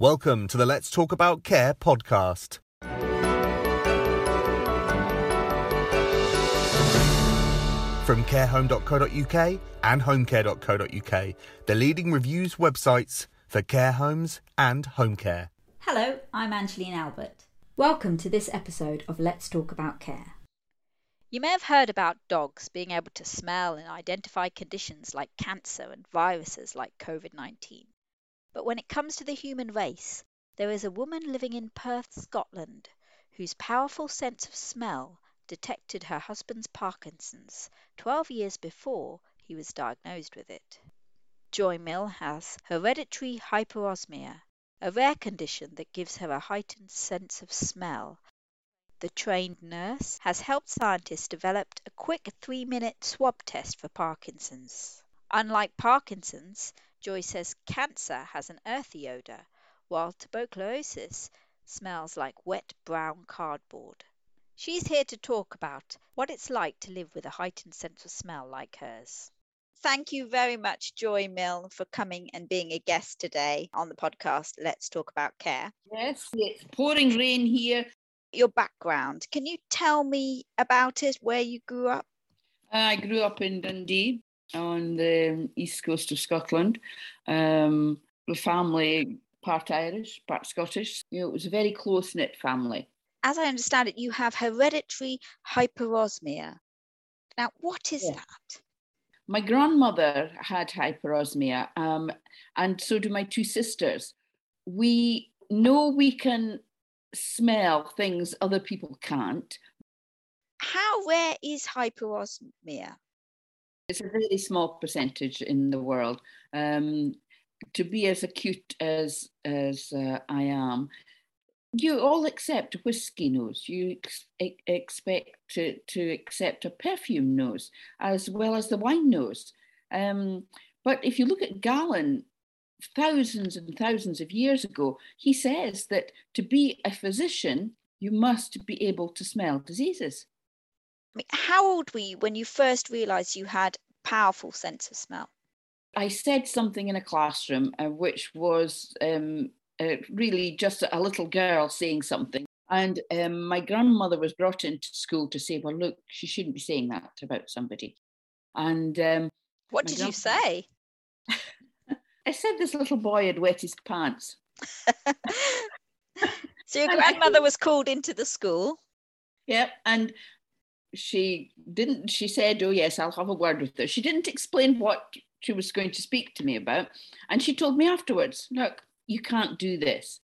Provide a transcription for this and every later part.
Welcome to the Let's Talk About Care podcast. From carehome.co.uk and homecare.co.uk, the leading reviews websites for care homes and home care. Hello, I'm Angeline Albert. Welcome to this episode of Let's Talk About Care. You may have heard about dogs being able to smell and identify conditions like cancer and viruses like COVID 19. But when it comes to the human race, there is a woman living in Perth, Scotland, whose powerful sense of smell detected her husband's Parkinson's 12 years before he was diagnosed with it. Joy Milne has hereditary hyperosmia, a rare condition that gives her a heightened sense of smell. The trained nurse has helped scientists develop a quick three minute swab test for Parkinson's. Unlike Parkinson's, Joy says cancer has an earthy odor, while tuberculosis smells like wet brown cardboard. She's here to talk about what it's like to live with a heightened sense of smell like hers. Thank you very much, Joy Milne, for coming and being a guest today on the podcast. Let's talk about care. Yes, it's pouring rain here. Your background, can you tell me about it, where you grew up? I grew up in Dundee on the east coast of Scotland. Um, the family, part Irish, part Scottish. You know, it was a very close knit family as I understand it, you have hereditary hyperosmia. Now, what is yeah. that? My grandmother had hyperosmia, um, and so do my two sisters. We know we can smell things other people can't. How rare is hyperosmia? It's a really small percentage in the world. Um, to be as acute as as uh, I am, you all accept a whiskey nose. You ex- expect to, to accept a perfume nose as well as the wine nose. Um, but if you look at Galen, thousands and thousands of years ago, he says that to be a physician, you must be able to smell diseases. I mean, how old were you when you first realized you had powerful sense of smell? I said something in a classroom, uh, which was um, uh, really just a little girl saying something. And um, my grandmother was brought into school to say, well, look, she shouldn't be saying that about somebody. And um, what did you say? I said this little boy had wet his pants. so your grandmother was called into the school. Yeah, and she didn't. She said, "Oh yes, I'll have a word with her." She didn't explain what she was going to speak to me about, and she told me afterwards, "Look, you can't do this.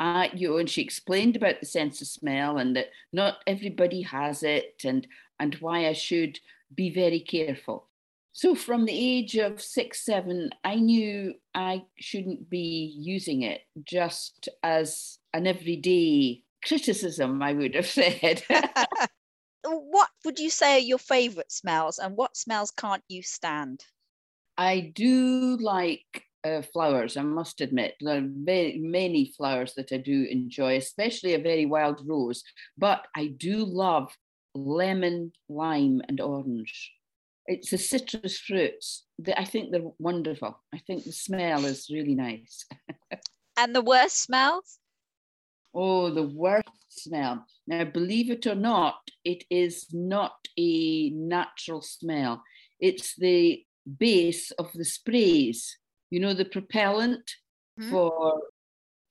Uh, you know, and she explained about the sense of smell and that not everybody has it and and why I should be very careful. So from the age of six, seven, I knew I shouldn't be using it just as an everyday criticism, I would have said. what would you say are your favourite smells and what smells can't you stand? I do like uh, flowers, I must admit. There are very many flowers that I do enjoy, especially a very wild rose. But I do love lemon, lime, and orange. It's the citrus fruits. that I think they're wonderful. I think the smell is really nice. and the worst smells? Oh, the worst smell. Now, believe it or not, it is not a natural smell. It's the base of the sprays you know, the propellant mm-hmm. for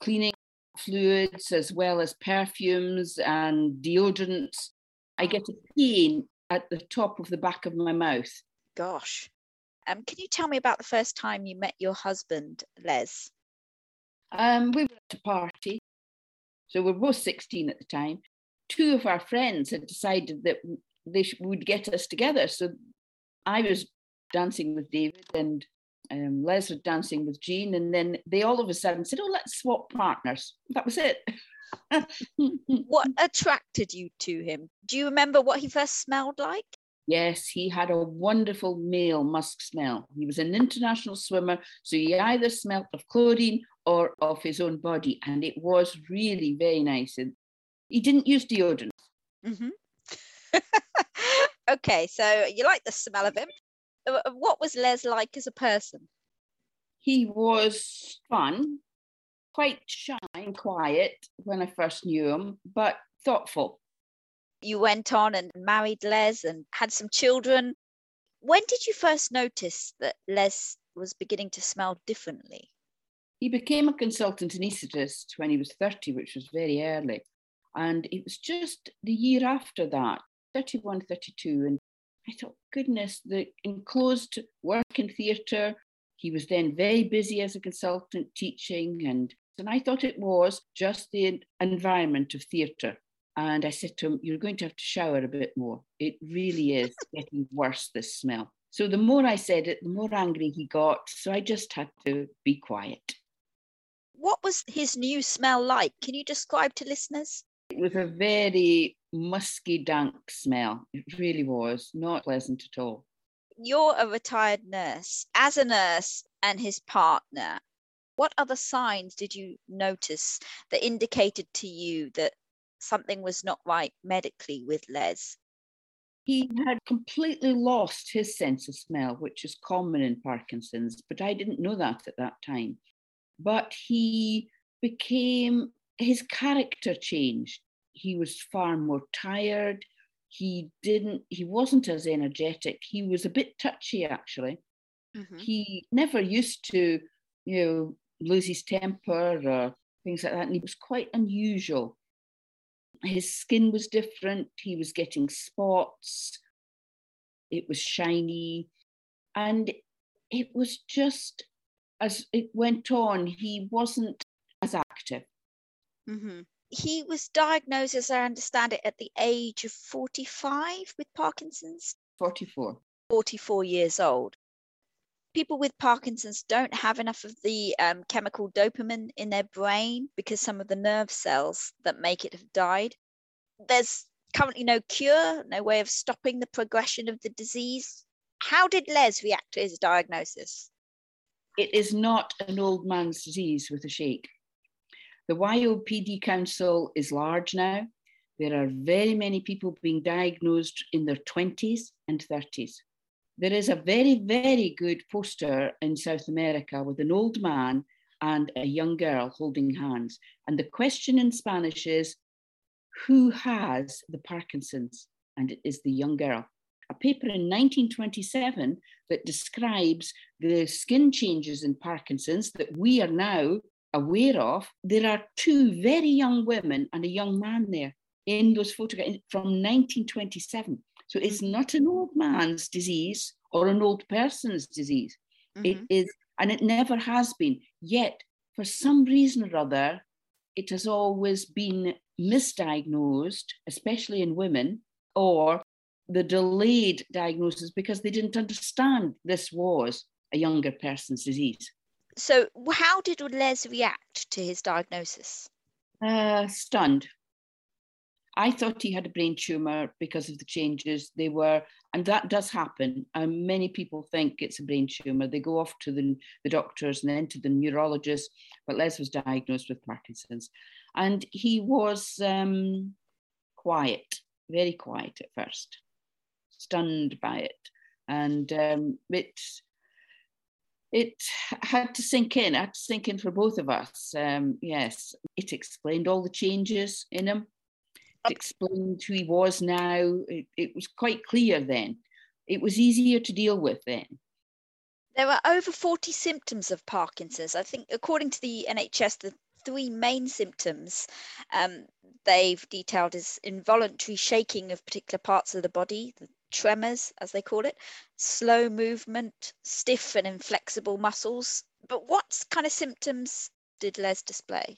cleaning fluids as well as perfumes and deodorants. I get a pain at the top of the back of my mouth. Gosh. Um, can you tell me about the first time you met your husband, Les? Um, we were at a party. So we were both 16 at the time. Two of our friends had decided that they would get us together. So I was dancing with David and um, Les was dancing with Jean, and then they all of a sudden said, "Oh, let's swap partners." That was it. what attracted you to him? Do you remember what he first smelled like? Yes, he had a wonderful male musk smell. He was an international swimmer, so he either smelt of chlorine or of his own body, and it was really very nice. And he didn't use deodorant. Mm-hmm. okay, so you like the smell of him. Uh, uh, what was Les like as a person? He was fun, quite shy and quiet when I first knew him, but thoughtful. You went on and married Les and had some children. When did you first notice that Les was beginning to smell differently? He became a consultant anaesthetist when he was 30, which was very early. And it was just the year after that, 31, 32. And I thought, goodness, the enclosed work in theatre. He was then very busy as a consultant teaching. And, and I thought it was just the environment of theatre. And I said to him, You're going to have to shower a bit more. It really is getting worse, this smell. So the more I said it, the more angry he got. So I just had to be quiet. What was his new smell like? Can you describe to listeners? It was a very musky, dank smell. It really was not pleasant at all. You're a retired nurse. As a nurse and his partner, what other signs did you notice that indicated to you that something was not right medically with Les? He had completely lost his sense of smell, which is common in Parkinson's, but I didn't know that at that time but he became, his character changed. He was far more tired. He didn't, he wasn't as energetic. He was a bit touchy, actually. Mm-hmm. He never used to, you know, lose his temper or things like that. And he was quite unusual. His skin was different. He was getting spots. It was shiny. And it was just as it went on, he wasn't. Mm-hmm. He was diagnosed, as I understand it, at the age of 45 with Parkinson's. 44. 44 years old. People with Parkinson's don't have enough of the um, chemical dopamine in their brain because some of the nerve cells that make it have died. There's currently no cure, no way of stopping the progression of the disease. How did Les react to his diagnosis? it is not an old man's disease with a shake. The YOPD Council is large now. There are very many people being diagnosed in their 20s and 30s. There is a very, very good poster in South America with an old man and a young girl holding hands. And the question in Spanish is, who has the Parkinson's? And it is the young girl a paper in 1927 that describes the skin changes in Parkinson's that we are now aware of. There are two very young women and a young man there in those photographs from 1927. So it's mm-hmm. not an old man's disease or an old person's disease. Mm-hmm. It is, and it never has been. Yet, for some reason or other, it has always been misdiagnosed, especially in women, or the delayed diagnosis because they didn't understand this was a younger person's disease. So, how did Les react to his diagnosis? Uh, stunned. I thought he had a brain tumor because of the changes they were, and that does happen. And many people think it's a brain tumor. They go off to the, the doctors and then to the neurologist, but Les was diagnosed with Parkinson's. And he was um, quiet, very quiet at first stunned by it. And um, it had to sink in, had to sink in for both of us. Um, yes, it explained all the changes in him. It explained who he was now. It, it was quite clear then. It was easier to deal with then. There are over 40 symptoms of Parkinson's. I think, according to the NHS, the three main symptoms um, they've detailed is involuntary shaking of particular parts of the body, the tremors, as they call it, slow movement, stiff and inflexible muscles. But what kind of symptoms did Les display?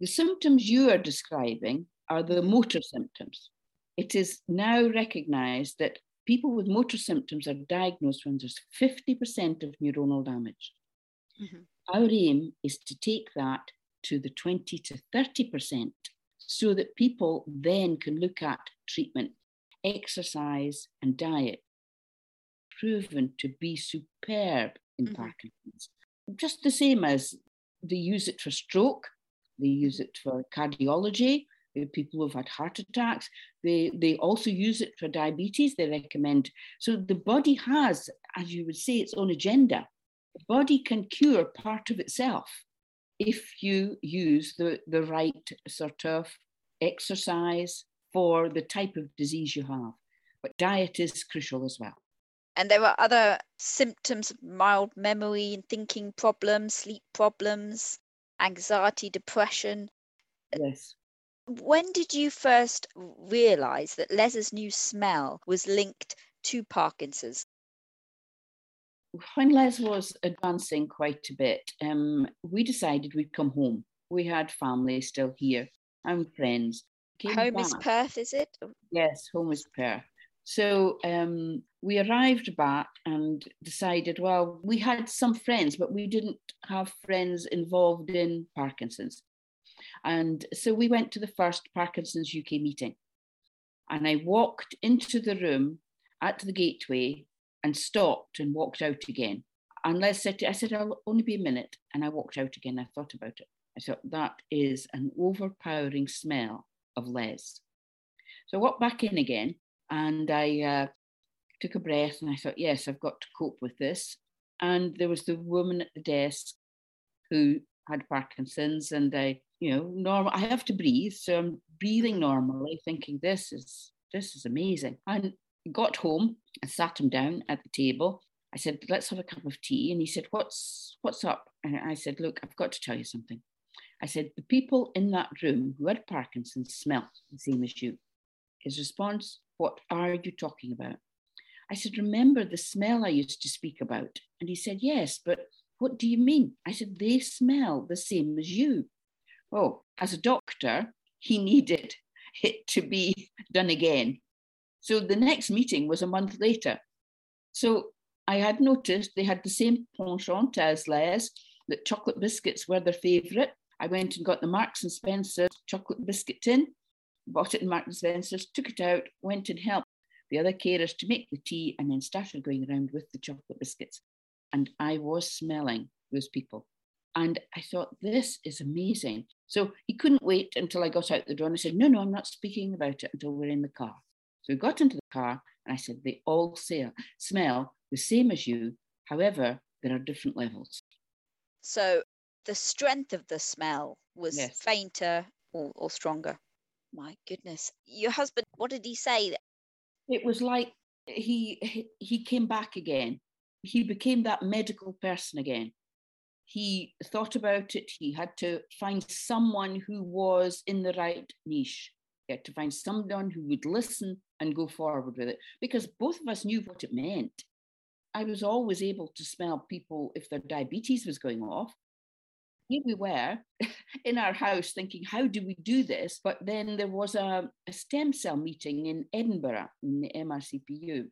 The symptoms you are describing are the motor symptoms. It is now recognized that people with motor symptoms are diagnosed when there's 50% of neuronal damage. Mm-hmm. Our aim is to take that to the 20 to 30% so that people then can look at treatment exercise and diet proven to be superb in mm-hmm. Parkinson's. Just the same as they use it for stroke, they use it for cardiology, people who've had heart attacks. They, they also use it for diabetes, they recommend. So the body has, as you would say, its own agenda. The body can cure part of itself. if you use the, the right sort of exercise for the type of disease you have. But diet is crucial as well. And there are other symptoms of mild memory and thinking problems, sleep problems, anxiety, depression. Yes. When did you first realize that Les's new smell was linked to Parkinson's? When Les was advancing quite a bit, um, we decided we'd come home. We had family still here and friends. Home back. is Perth, is it? Yes, home is Perth. So um, we arrived back and decided, well, we had some friends, but we didn't have friends involved in Parkinson's. And so we went to the first Parkinson's UK meeting. And I walked into the room at the gateway and stopped and walked out again. And Les said, to, I said, I'll only be a minute. And I walked out again. I thought about it. I thought, that is an overpowering smell of Les. So I walked back in again and I uh, took a breath and I thought, yes, I've got to cope with this. And there was the woman at the desk who had Parkinson's, and I, you know, normal. I have to breathe, so I'm breathing normally, thinking this is this is amazing. And got home and sat him down at the table. I said, let's have a cup of tea. And he said, what's what's up? And I said, look, I've got to tell you something. I said, the people in that room who had Parkinson's smell the same as you. His response, what are you talking about? I said, remember the smell I used to speak about? And he said, yes, but what do you mean? I said, they smell the same as you. Oh, as a doctor, he needed it to be done again. So the next meeting was a month later. So I had noticed they had the same penchant as Les, that chocolate biscuits were their favourite. I went and got the Marks and Spencer chocolate biscuit tin, bought it in Marks and Spencer's, took it out, went and helped the other carers to make the tea, and then started going around with the chocolate biscuits. And I was smelling those people. And I thought, this is amazing. So he couldn't wait until I got out the door. And I said, no, no, I'm not speaking about it until we're in the car. So we got into the car and I said, they all say, smell the same as you. However, there are different levels. So the strength of the smell was yes. fainter or, or stronger. My goodness. Your husband, what did he say? It was like he he came back again. He became that medical person again. He thought about it. He had to find someone who was in the right niche. He had to find someone who would listen and go forward with it because both of us knew what it meant. I was always able to smell people if their diabetes was going off. Here we were in our house thinking, how do we do this? But then there was a, a stem cell meeting in Edinburgh in the MRCPU.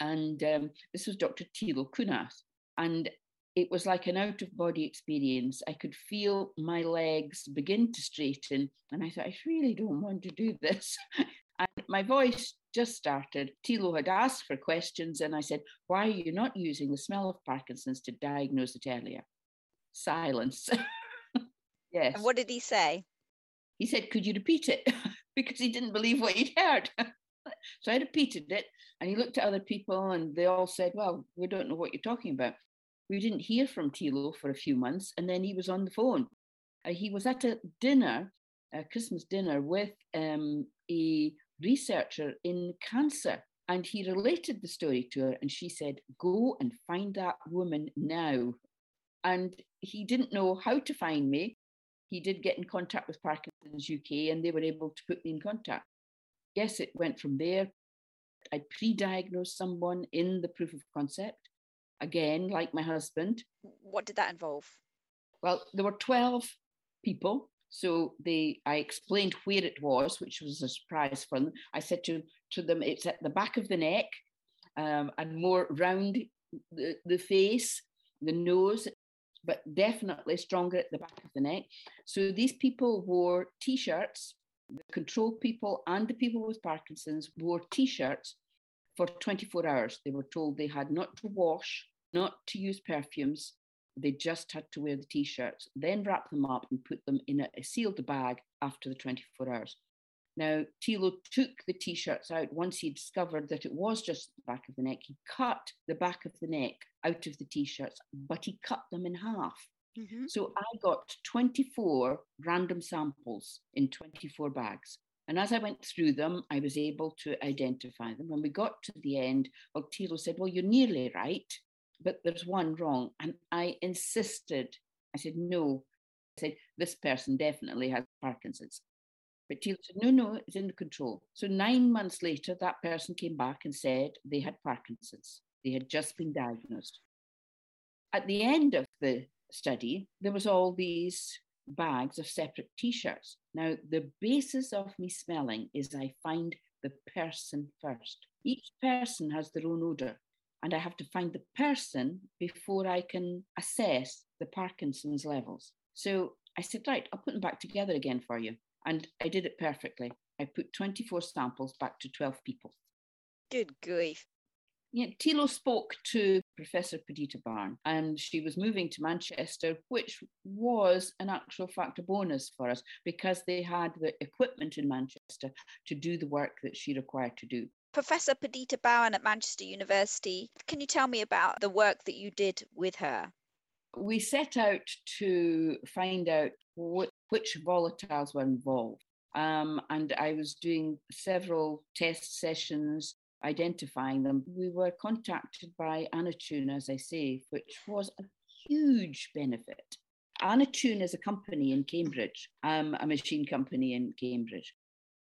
And um, this was Dr. Thilo Kunath. And it was like an out of body experience. I could feel my legs begin to straighten. And I thought, I really don't want to do this. and my voice just started. Thilo had asked for questions, and I said, Why are you not using the smell of Parkinson's to diagnose it earlier? Silence. yes. And what did he say? He said, Could you repeat it? because he didn't believe what he'd heard. so I repeated it, and he looked at other people, and they all said, Well, we don't know what you're talking about. We didn't hear from Thilo for a few months, and then he was on the phone. Uh, he was at a dinner, a Christmas dinner, with um, a researcher in cancer. And he related the story to her, and she said, Go and find that woman now. And he didn't know how to find me. He did get in contact with Parkinson's UK, and they were able to put me in contact. Yes, it went from there. I pre diagnosed someone in the proof of concept, again, like my husband. What did that involve? Well, there were 12 people so they, I explained where it was, which was a surprise for them. I said to, to them, it's at the back of the neck um, and more round the, the face, the nose, but definitely stronger at the back of the neck. So these people wore t-shirts, the control people and the people with Parkinson's wore t-shirts for 24 hours. They were told they had not to wash, not to use perfumes, they just had to wear the t shirts, then wrap them up and put them in a sealed bag after the 24 hours. Now, Thilo took the t shirts out once he discovered that it was just the back of the neck. He cut the back of the neck out of the t shirts, but he cut them in half. Mhm. So I got 24 random samples in 24 bags. And as I went through them, I was able to identify them. When we got to the end, Thilo said, Well, you're nearly right, but there's one wrong. And I insisted. I said, No. I said, This person definitely has Parkinson's. But Thilo said, No, no, it's in the control. So nine months later, that person came back and said they had Parkinson's. They had just been diagnosed. At the end of the study, there was all these bags of separate t-shirts. Now, the basis of me smelling is I find the person first. Each person has their own odor, and I have to find the person before I can assess the Parkinson's levels. So I said, right, I'll put them back together again for you. And I did it perfectly. I put 24 samples back to 12 people. Good grief. Yeah, Thilo spoke to Professor Perdita Barran, and she was moving to Manchester, which was an actual fact a bonus for us because they had the equipment in Manchester to do the work that she required to do. Professor Perdita Barran at Manchester University, can you tell me about the work that you did with her? We set out to find out what, which volatiles were involved. Um, and I was doing several test sessions identifying them. We were contacted by Anatune, as I say, which was a huge benefit. Anatune is a company in Cambridge, um, a machine company in Cambridge.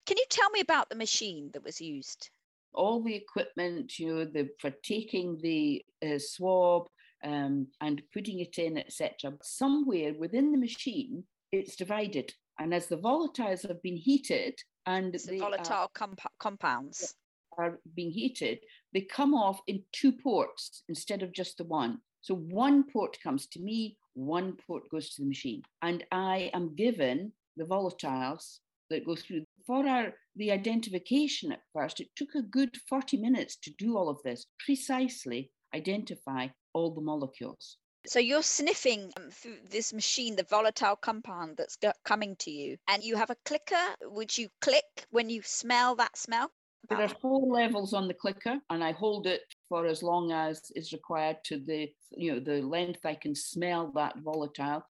Can you tell me about the machine that was used? All the equipment, you know, the, for taking the uh, swab um, and putting it in, etc. Somewhere within the machine, it's divided, and as the volatiles have been heated and the volatile comp- compounds. are being heated, they come off in two ports instead of just the one. So one port comes to me, one port goes to the machine. And I am given the volatiles that go through. For our the identification at first, it took a good 40 minutes to do all of this, precisely identify all the molecules. So you're sniffing um, through this machine the volatile compound that's coming to you, and you have a clicker which you click when you smell that smell. There are four levels on the clicker, and I hold it for as long as is required to the you know the length I can smell that volatile.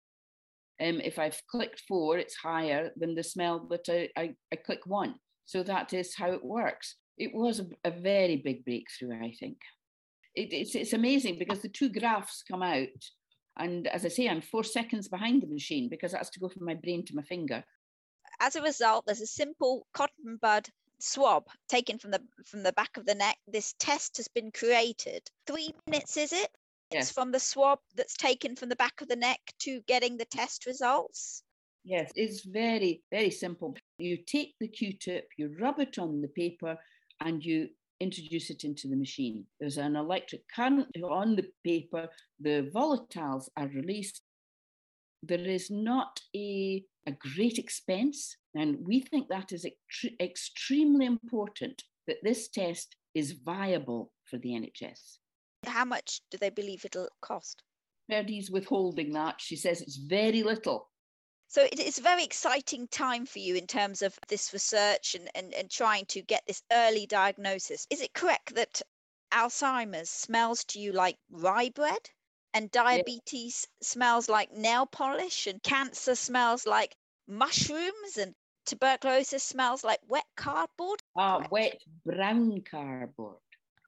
Um, if I've clicked four, it's higher than the smell that I, I, I click one. So that is how it works. It was a, a very big breakthrough, I think. It, it's, it's amazing because the two graphs come out, and as I say, I'm four seconds behind the machine because it has to go from my brain to my finger. As a result, there's a simple cotton bud swab taken from the from the back of the neck. This test has been created. Three minutes, is it? It's Yes. from the swab that's taken from the back of the neck to getting the test results. Yes, it's very, very simple. You take the Q tip, you rub it on the paper, and you introduce it into the machine. There's an electric current on the paper, the volatiles are released. There is not a, a great expense, and we think that is ext- extremely important that this test is viable for the NHS. How much do they believe it'll cost? Purdy's withholding that. She says it's very little. So it is a very exciting time for you in terms of this research and, and, and trying to get this early diagnosis. Is it correct that Alzheimer's smells to you like rye bread and diabetes smells like nail polish and cancer smells like mushrooms and tuberculosis smells like wet cardboard? Ah, Correct. wet brown cardboard.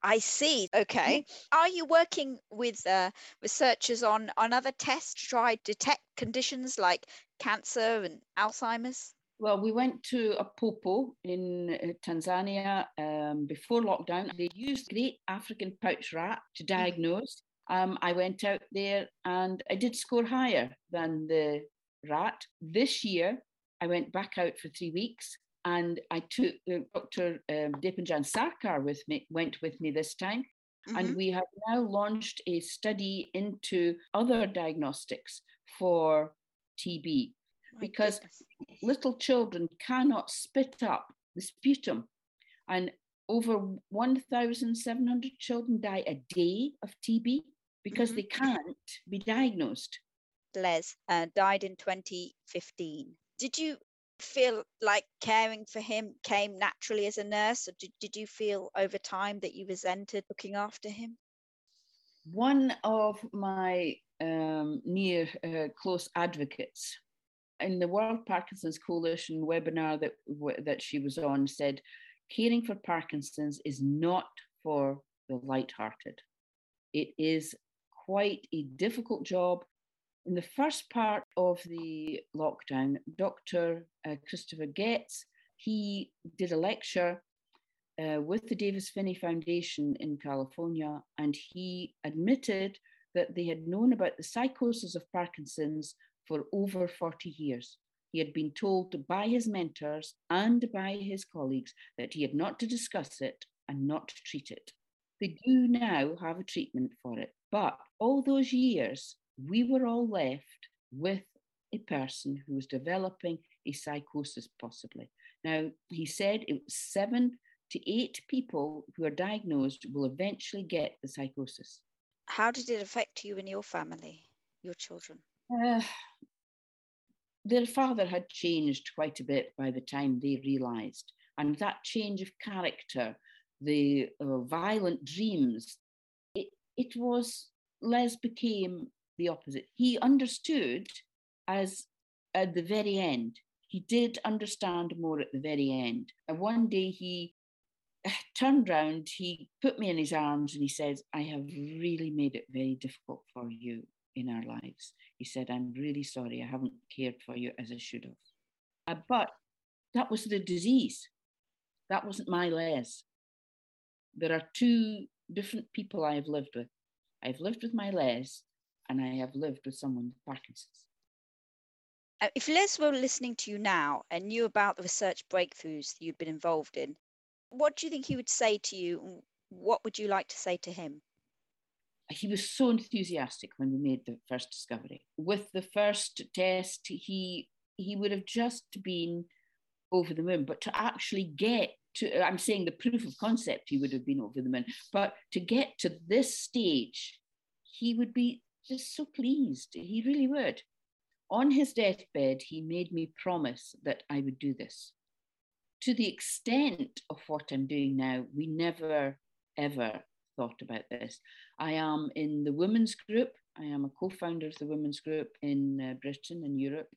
I see. Okay. Are you working with uh, researchers on, on other tests to try to detect conditions like cancer and Alzheimer's? Well, we went to APOPO in uh, Tanzania um, before lockdown. They used great African pouch rat to diagnose. Um, I went out there and I did score higher than the rat. This year, I went back out for three weeks and I took uh, Dr. Um, Depanjan Sarkar with me, went with me this time. Mhm. And we have now launched a study into other diagnostics for TB My because goodness. little children cannot spit up the sputum. And over 1,700 children die a day of TB because Mhm. they can't be diagnosed. Les uh, died in 2015. Did you feel like caring for him came naturally as a nurse, or did, did you feel over time that you resented looking after him? One of my um, near uh, close advocates. In the World Parkinson's Coalition webinar that, that she was on, said caring for Parkinson's is not for the light-hearted. It is quite a difficult job. In the first part of the lockdown, Dr. Uh, Christopher Goetz, he did a lecture uh, with the Davis Phinney Foundation in California, and he admitted that they had known about the psychosis of Parkinson's for over 40 years. He had been told by his mentors and by his colleagues that he had not to discuss it and not to treat it. They do now have a treatment for it, but all those years, we were all left with a person who was developing a psychosis, possibly. Now, he said it was seven to eight people who are diagnosed will eventually get the psychosis. How did it affect you and your family, your children? Uh, their father had changed quite a bit by the time they realised. And that change of character, the uh, violent dreams, it, it was, Les became the opposite. He understood as at the very end. He did understand more at the very end. And one day he turned round, he put me in his arms and he says, I have really made it very difficult for you in our lives. He said, I'm really sorry, I haven't cared for you as I should have. Uh, but that was the disease. That wasn't my Les. There are two different people I have lived with. I've lived with my Les and I have lived with someone with Parkinson's. Uh, if Les were listening to you now and knew about the research breakthroughs you'd been involved in, what do you think he would say to you? What would you like to say to him? He was so enthusiastic when we made the first discovery. With the first test, he he would have just been over the moon, but to actually get to, I'm saying the proof of concept, he would have been over the moon, but to get to this stage, he would be just so pleased. He really would. On his deathbed, he made me promise that I would do this to the extent of what I'm doing now, we never ever thought about this. I am in the women's group. I am a co-founder of the women's group in uh, Britain and Europe.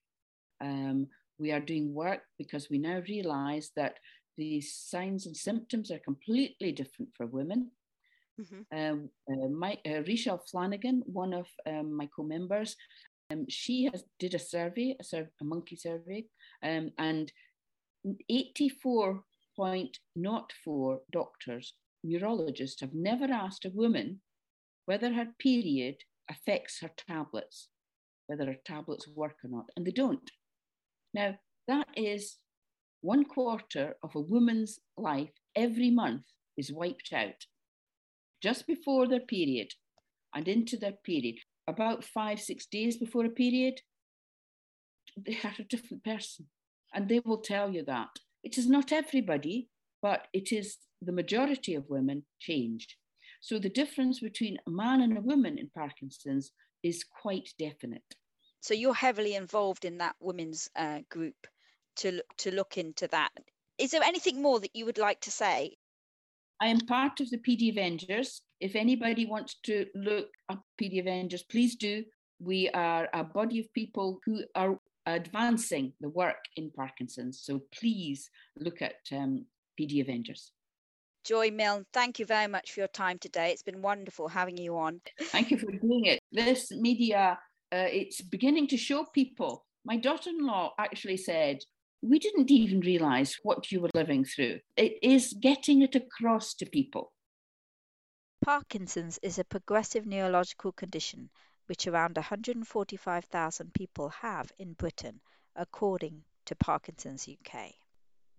Um, we are doing work because we now realise that the signs and symptoms are completely different for women. Mm-hmm. Um, uh, my, uh, Rachel Flanagan, one of um, my co-members, um, she has did a survey, a, sur- a monkey survey, um, and 84.04 doctors, neurologists, have never asked a woman whether her period affects her tablets, whether her tablets work or not, and they don't. Now, that is one quarter of a woman's life every month is wiped out just before their period and into their period. About five, six days before a period, they are a different person and they will tell you that. It is not everybody, but it is the majority of women change. So the difference between a man and a woman in Parkinson's is quite definite. So you're heavily involved in that women's uh, group to to look into that. Is there anything more that you would like to say? I am part of the PD Avengers. If anybody wants to look up PD Avengers, please do. We are a body of people who are advancing the work in Parkinson's. So please look at um, PD Avengers. Joy Milne, thank you very much for your time today. It's been wonderful having you on. Thank you for doing it. This media, uh, it's beginning to show people. My daughter in law actually said, We didn't even realize what you were living through. It is getting it across to people. Parkinson's is a progressive neurological condition which around 145,000 people have in Britain, according to Parkinson's UK.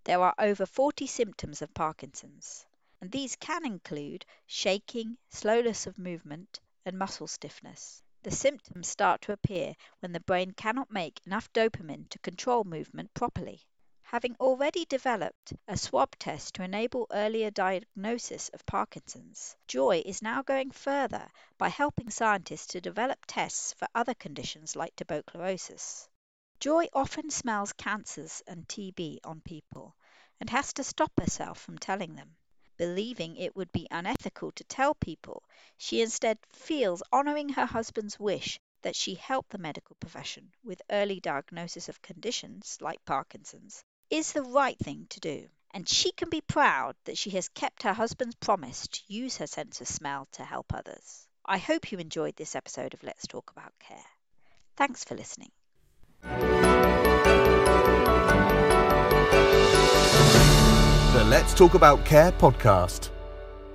There are over 40 symptoms of Parkinson's, and these can include shaking, slowness of movement, and muscle stiffness. The symptoms start to appear when the brain cannot make enough dopamine to control movement properly. Having already developed a swab test to enable earlier diagnosis of Parkinson's, Joy is now going further by helping scientists to develop tests for other conditions like tuberculosis. Joy often smells cancers and TB on people and has to stop herself from telling them. Believing it would be unethical to tell people, she instead feels honouring her husband's wish that she help the medical profession with early diagnosis of conditions like Parkinson's is the right thing to do. And she can be proud that she has kept her husband's promise to use her sense of smell to help others. I hope you enjoyed this episode of Let's Talk About Care. Thanks for listening. The Let's Talk About Care podcast.